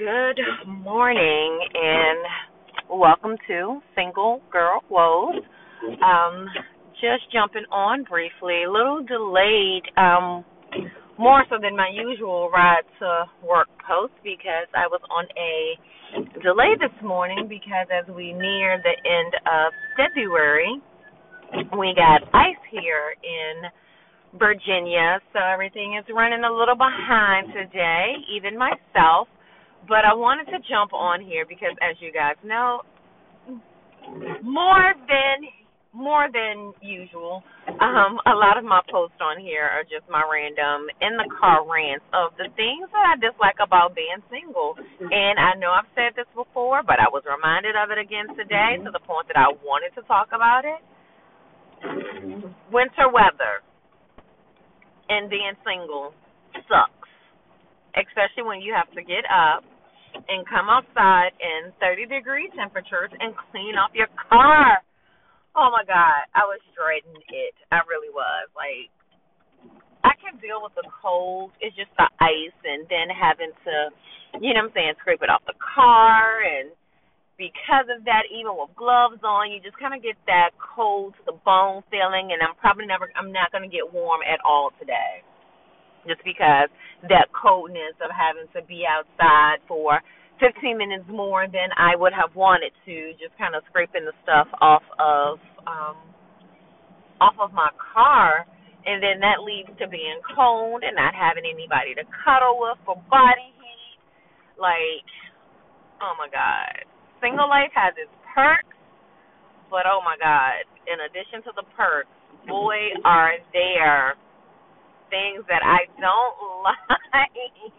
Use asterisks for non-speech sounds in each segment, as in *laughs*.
Good morning and welcome to Single Girl Woes. Um, just jumping on briefly, a little delayed, um, more so than my usual ride to work post because I was on a delay this morning because as we near the end of February, we got ice here in Virginia, so everything is running a little behind today, even myself. But I wanted to jump on here because, as you guys know, more than more than usual, um, a lot of my posts on here are just my random in the car rants of the things that I dislike about being single. And I know I've said this before, but I was reminded of it again today to the point that I wanted to talk about it. Winter weather and being single sucks, especially when you have to get up and come outside in 30 degree temperatures and clean off your car. Oh my God, I was dreading it. I really was. Like, I can deal with the cold. It's just the ice and then having to, you know what I'm saying, scrape it off the car. And because of that, even with gloves on, you just kind of get that cold to the bone feeling. And I'm probably never, I'm not going to get warm at all today just because that coldness of having to be outside for 15 minutes more than I would have wanted to, just kind of scraping the stuff off of um off of my car, and then that leads to being cold and not having anybody to cuddle with for body heat. Like, oh my God, single life has its perks, but oh my God, in addition to the perks, boy, are there things that I don't *laughs* like.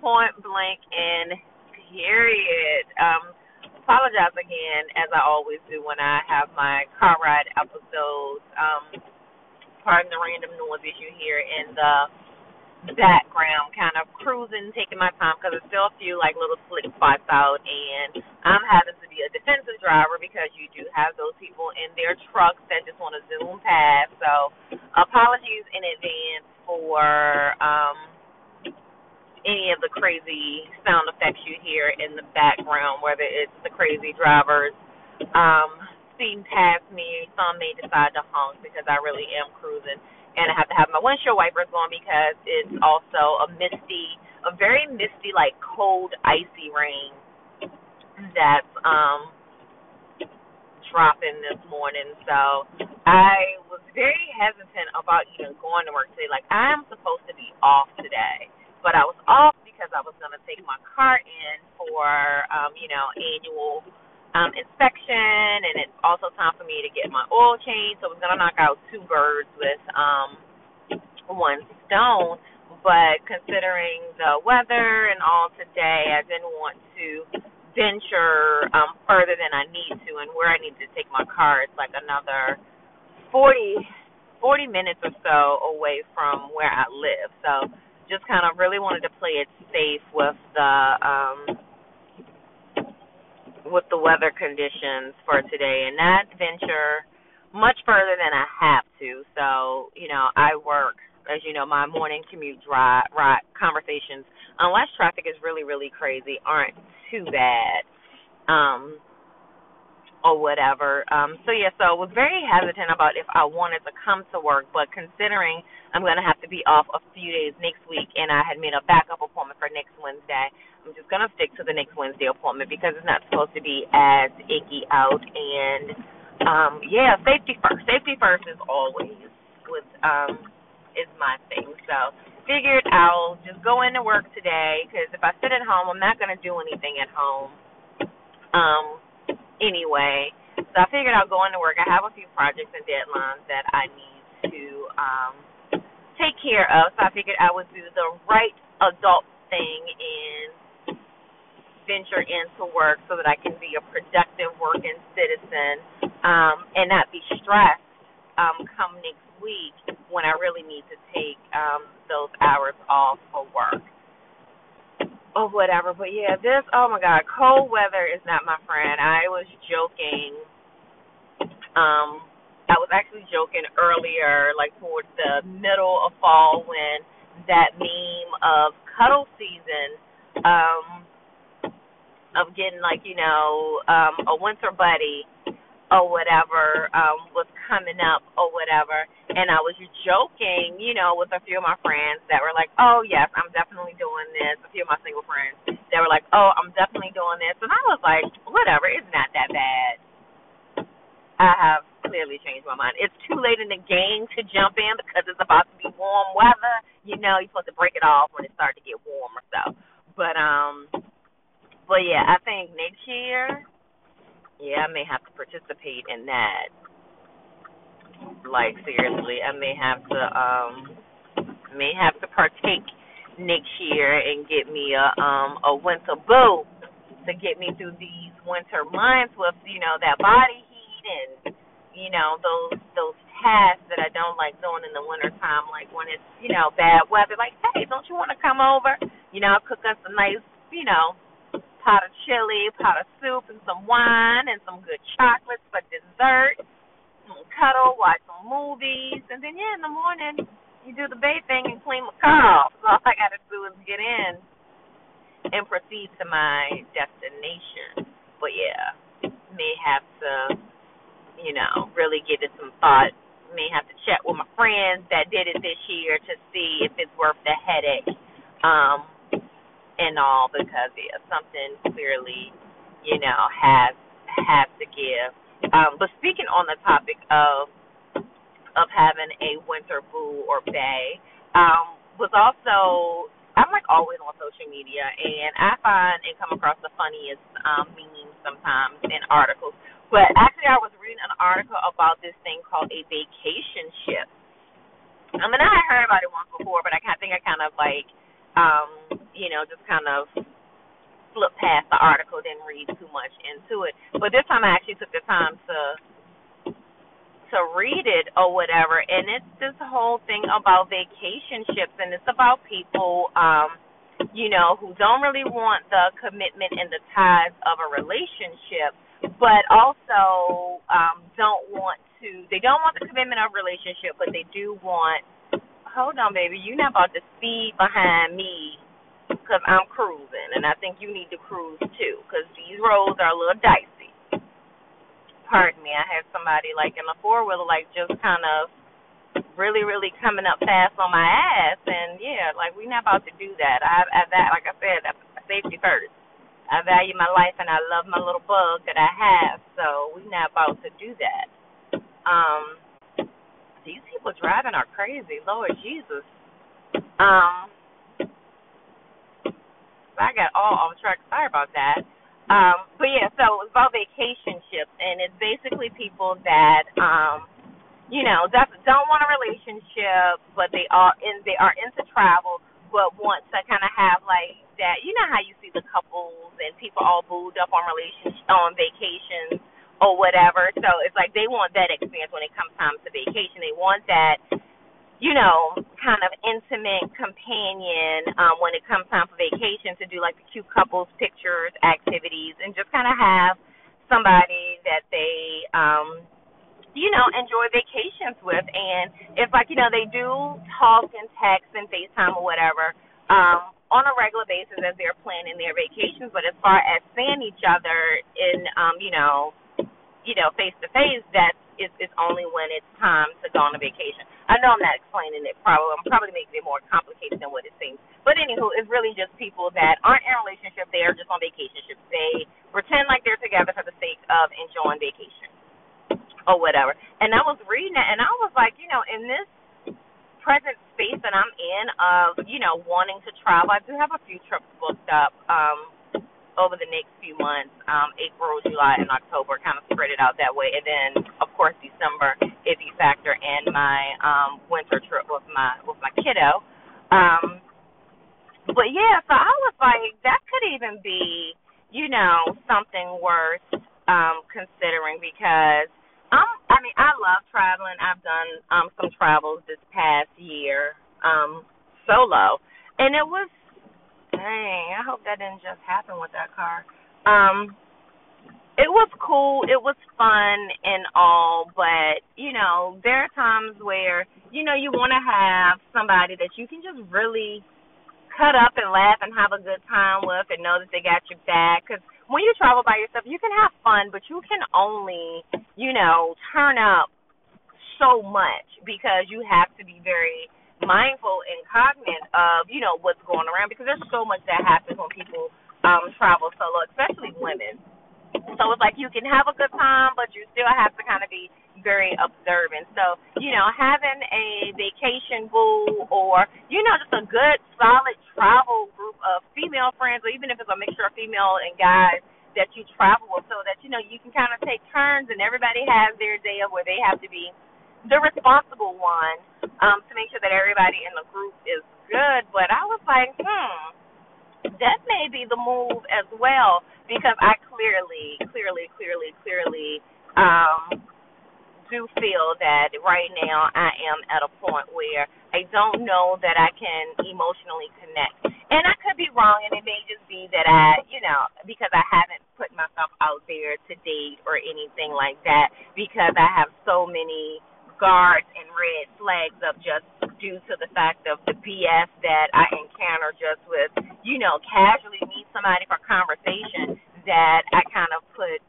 Point blank and period. Um, apologize again, as I always do when I have my car ride episodes. Um, pardon the random noises you hear in the background, kind of cruising, taking my time because there's still a few like little slick spots out, and I'm having to be a defensive driver because you do have those people in their trucks that just want to zoom past. So apologies in advance for um, any of the crazy sound effects you hear in the background, whether it's the crazy drivers. Um, speeding past me, some may decide to honk because I really am cruising and I have to have my windshield wipers on because it's also a misty, a very misty, like cold, icy rain that's um dropping this morning. So I was very hesitant about even going to work today. Like I'm supposed to be off today, but I was off because I was gonna take my car in for um, you know, annual um, inspection, and it's also time for me to get my oil change. So I was gonna knock out two birds with um, one stone. But considering the weather and all today, I didn't want to venture um, further than I need to, and where I need to take my car, it's like another forty forty minutes or so away from where I live. So just kind of really wanted to play it safe with the um with the weather conditions for today and not venture much further than I have to. So, you know, I work, as you know, my morning commute drive, right, conversations, unless traffic is really, really crazy, aren't too bad. Um, or whatever. Um, so yeah, so I was very hesitant about if I wanted to come to work, but considering I'm gonna have to be off a few days next week and I had made a backup appointment for next Wednesday, I'm just gonna stick to the next Wednesday appointment because it's not supposed to be as icky out and um yeah, safety first. Safety first is always with um is my thing. So figured I'll just go into work today because if I sit at home, I'm not gonna do anything at home. Um anyway. So I figured I'll go into work. I have a few projects and deadlines that I need to um take care of. So I figured I would do the right adult thing and venture into work so that I can be a productive working citizen um, and not be stressed um, come next week when I really need to take um, those hours off for work or whatever. But yeah, this oh my god, cold weather is not my friend. I was joking. Um, I was actually joking earlier, like towards the middle of fall when that meme of cuddle season um of getting like you know um a winter buddy or whatever um was coming up or whatever and I was joking, you know, with a few of my friends that were like, Oh yes, I'm definitely doing this a few of my single friends that were like, Oh, I'm definitely doing this and I was like, Whatever, it's not that bad. I have clearly changed my mind. It's too late in the game to jump in because it's about to be warm weather. You know, you're supposed to break it off when it starts to get warmer so. But um but yeah, I think next year yeah, I may have to participate in that. Like seriously, I may have to um may have to partake next year and get me a um a winter boot to get me through these winter months with, you know, that body heat and you know, those those tasks that I don't like doing in the winter time, like when it's, you know, bad weather, like, hey, don't you wanna come over? You know, cook us a nice, you know, pot of chili, pot of soup, and some wine, and some good chocolates for dessert. Cuddle, watch some movies, and then yeah, in the morning you do the bae thing and clean my car. *laughs* So all I gotta do is get in and proceed to my destination. But yeah, may have to, you know, really give it some thought. May have to check with my friends that did it this year to see if it's worth the headache. Um, and all because yeah, something clearly, you know, has has to give. Um, but speaking on the topic of of having a winter boo or bae, um, was also I'm like always on social media and I find and come across the funniest um memes sometimes in articles. But actually I was reading an article about this thing called a vacation ship. I mean I had heard about it once before, but I kinda think I kind of like um, you know, just kind of flip past the article, didn't read too much into it. But this time I actually took the time to to read it or whatever and it's this whole thing about vacation ships and it's about people um you know who don't really want the commitment and the ties of a relationship but also um don't want to they don't want the commitment of a relationship but they do want hold on, baby. You're not about to speed behind me because I'm cruising, and I think you need to cruise too because these roads are a little dicey. Pardon me. I had somebody like in a four wheeler, like just kind of really, really coming up fast on my ass, and yeah, like we're not about to do that. I, I that, like I said, safety first. I value my life and I love my little bug that I have, so we're not about to do that. Um, these people driving are crazy. Lord Jesus. Um, I got all off track. Sorry about that. Um, but yeah, so it's about vacation ships, and it's basically people that, um, you know, that don't want a relationship, but they are in, they are into travel, but want to kind of have like that. You know how you see the couples and people all booed up on relationship on vacations or whatever. So it's like they want that experience when it comes time to vacation. They want that, you know, kind of intimate companion um, when it comes time for vacation to do like the cute couples pictures, activities, and just kind of have somebody that they, um, you know, enjoy vacations with. And it's like, you know, they do talk and text and FaceTime or whatever. Um, on a regular basis as they're planning their vacations, but as far as seeing each other in um, you know, you know, face to face, that is it's only when it's time to go on a vacation. I know I'm not explaining it probably. I'm probably making it more complicated than what it seems. But anywho, it's really just people that aren't in a relationship. They are just on vacation. They pretend like they're together for the sake of enjoying vacation or whatever. And I was reading it, and I was like, you know, in this present space that I'm in of, you know, wanting to travel, I do have a few trips booked up. Um, over the next few months, um, April, July, and October, kind of spread it out that way. And then, of course, December, if you factor in my um, winter trip with my with my kiddo. Um, but yeah, so I was like, that could even be, you know, something worth um, considering because um, I mean, I love traveling. I've done um, some travels this past year um, solo, and it was Dang, I hope that didn't just happen with that car. Um, it was cool. It was fun and all, but you know, there are times where you know you want to have somebody that you can just really cut up and laugh and have a good time with and know that they got your back. Because when you travel by yourself, you can have fun, but you can only, you know, turn up so much because you have to be very mindful and cognizant of, you know, what's going around because there's so much that happens when people um travel solo, especially women. So it's like you can have a good time, but you still have to kind of be very observant. So, you know, having a vacation boo or, you know, just a good, solid travel group of female friends, or even if it's a mixture of female and guys that you travel with, so that, you know, you can kind of take turns and everybody has their day of where they have to be the responsible one um, to make sure that everybody in the group is good. But I was like, hmm, that may be the move as well because I clearly, clearly, clearly, clearly um, do feel that right now I am at a point where I don't know that I can emotionally connect. And I could be wrong, and it may just be that I, you know, because I haven't put myself out there to date or anything like that, because I have so many guards and red flags up just due to the fact of the BS that I encounter just with, you know, casually meet somebody for conversation that I kind of put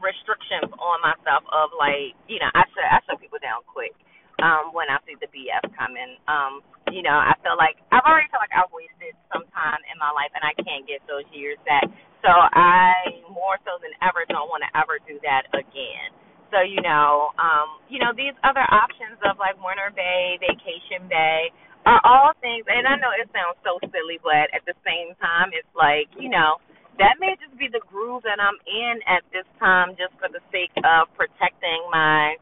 restrictions on myself of like, you know, I shut I shut people down quick um when I see the BS coming. Um, you know, I feel like I've already felt like I've wasted some time in my life and I can't get those years back. So I more so than ever don't want to ever do that again. So you know, um, you know these other options of like Winter Bae, Vacation Bae are all things. And I know it sounds so silly, but at the same time, it's like you know that may just be the groove that I'm in at this time, just for the sake of protecting my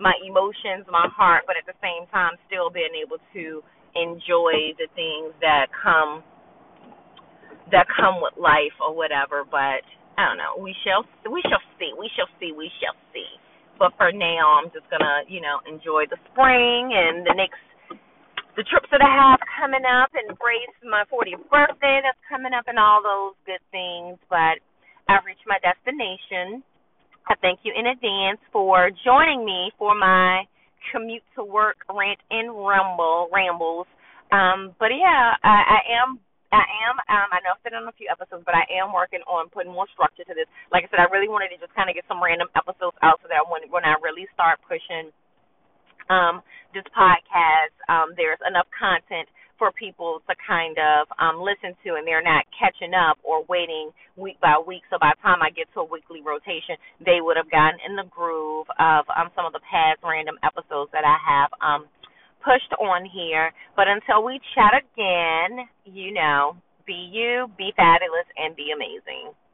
my emotions, my heart, but at the same time, still being able to enjoy the things that come that come with life or whatever. But I don't know. We shall we shall see. We shall see. We shall see. But for now, I'm just gonna you know enjoy the spring and the next the trips that I have coming up and embrace my 40th birthday that's coming up and all those good things. But I've reached my destination. I thank you in advance for joining me for my commute to work rant and rumble rambles. Um, but yeah, I, I am I am. Um, I know I've said it on a few episodes, but I am working on putting more structure to this. Like I said, I really wanted to just kind of get some random episodes out so that when when I really start pushing um, this podcast, um, there's enough content for people to kind of um, listen to, and they're not catching up or waiting week by week. So by the time I get to a weekly rotation, they would have gotten in the groove of um, some of the past random episodes that I have um, pushed on here. But until we chat again, you know, be you, be fabulous, and be amazing.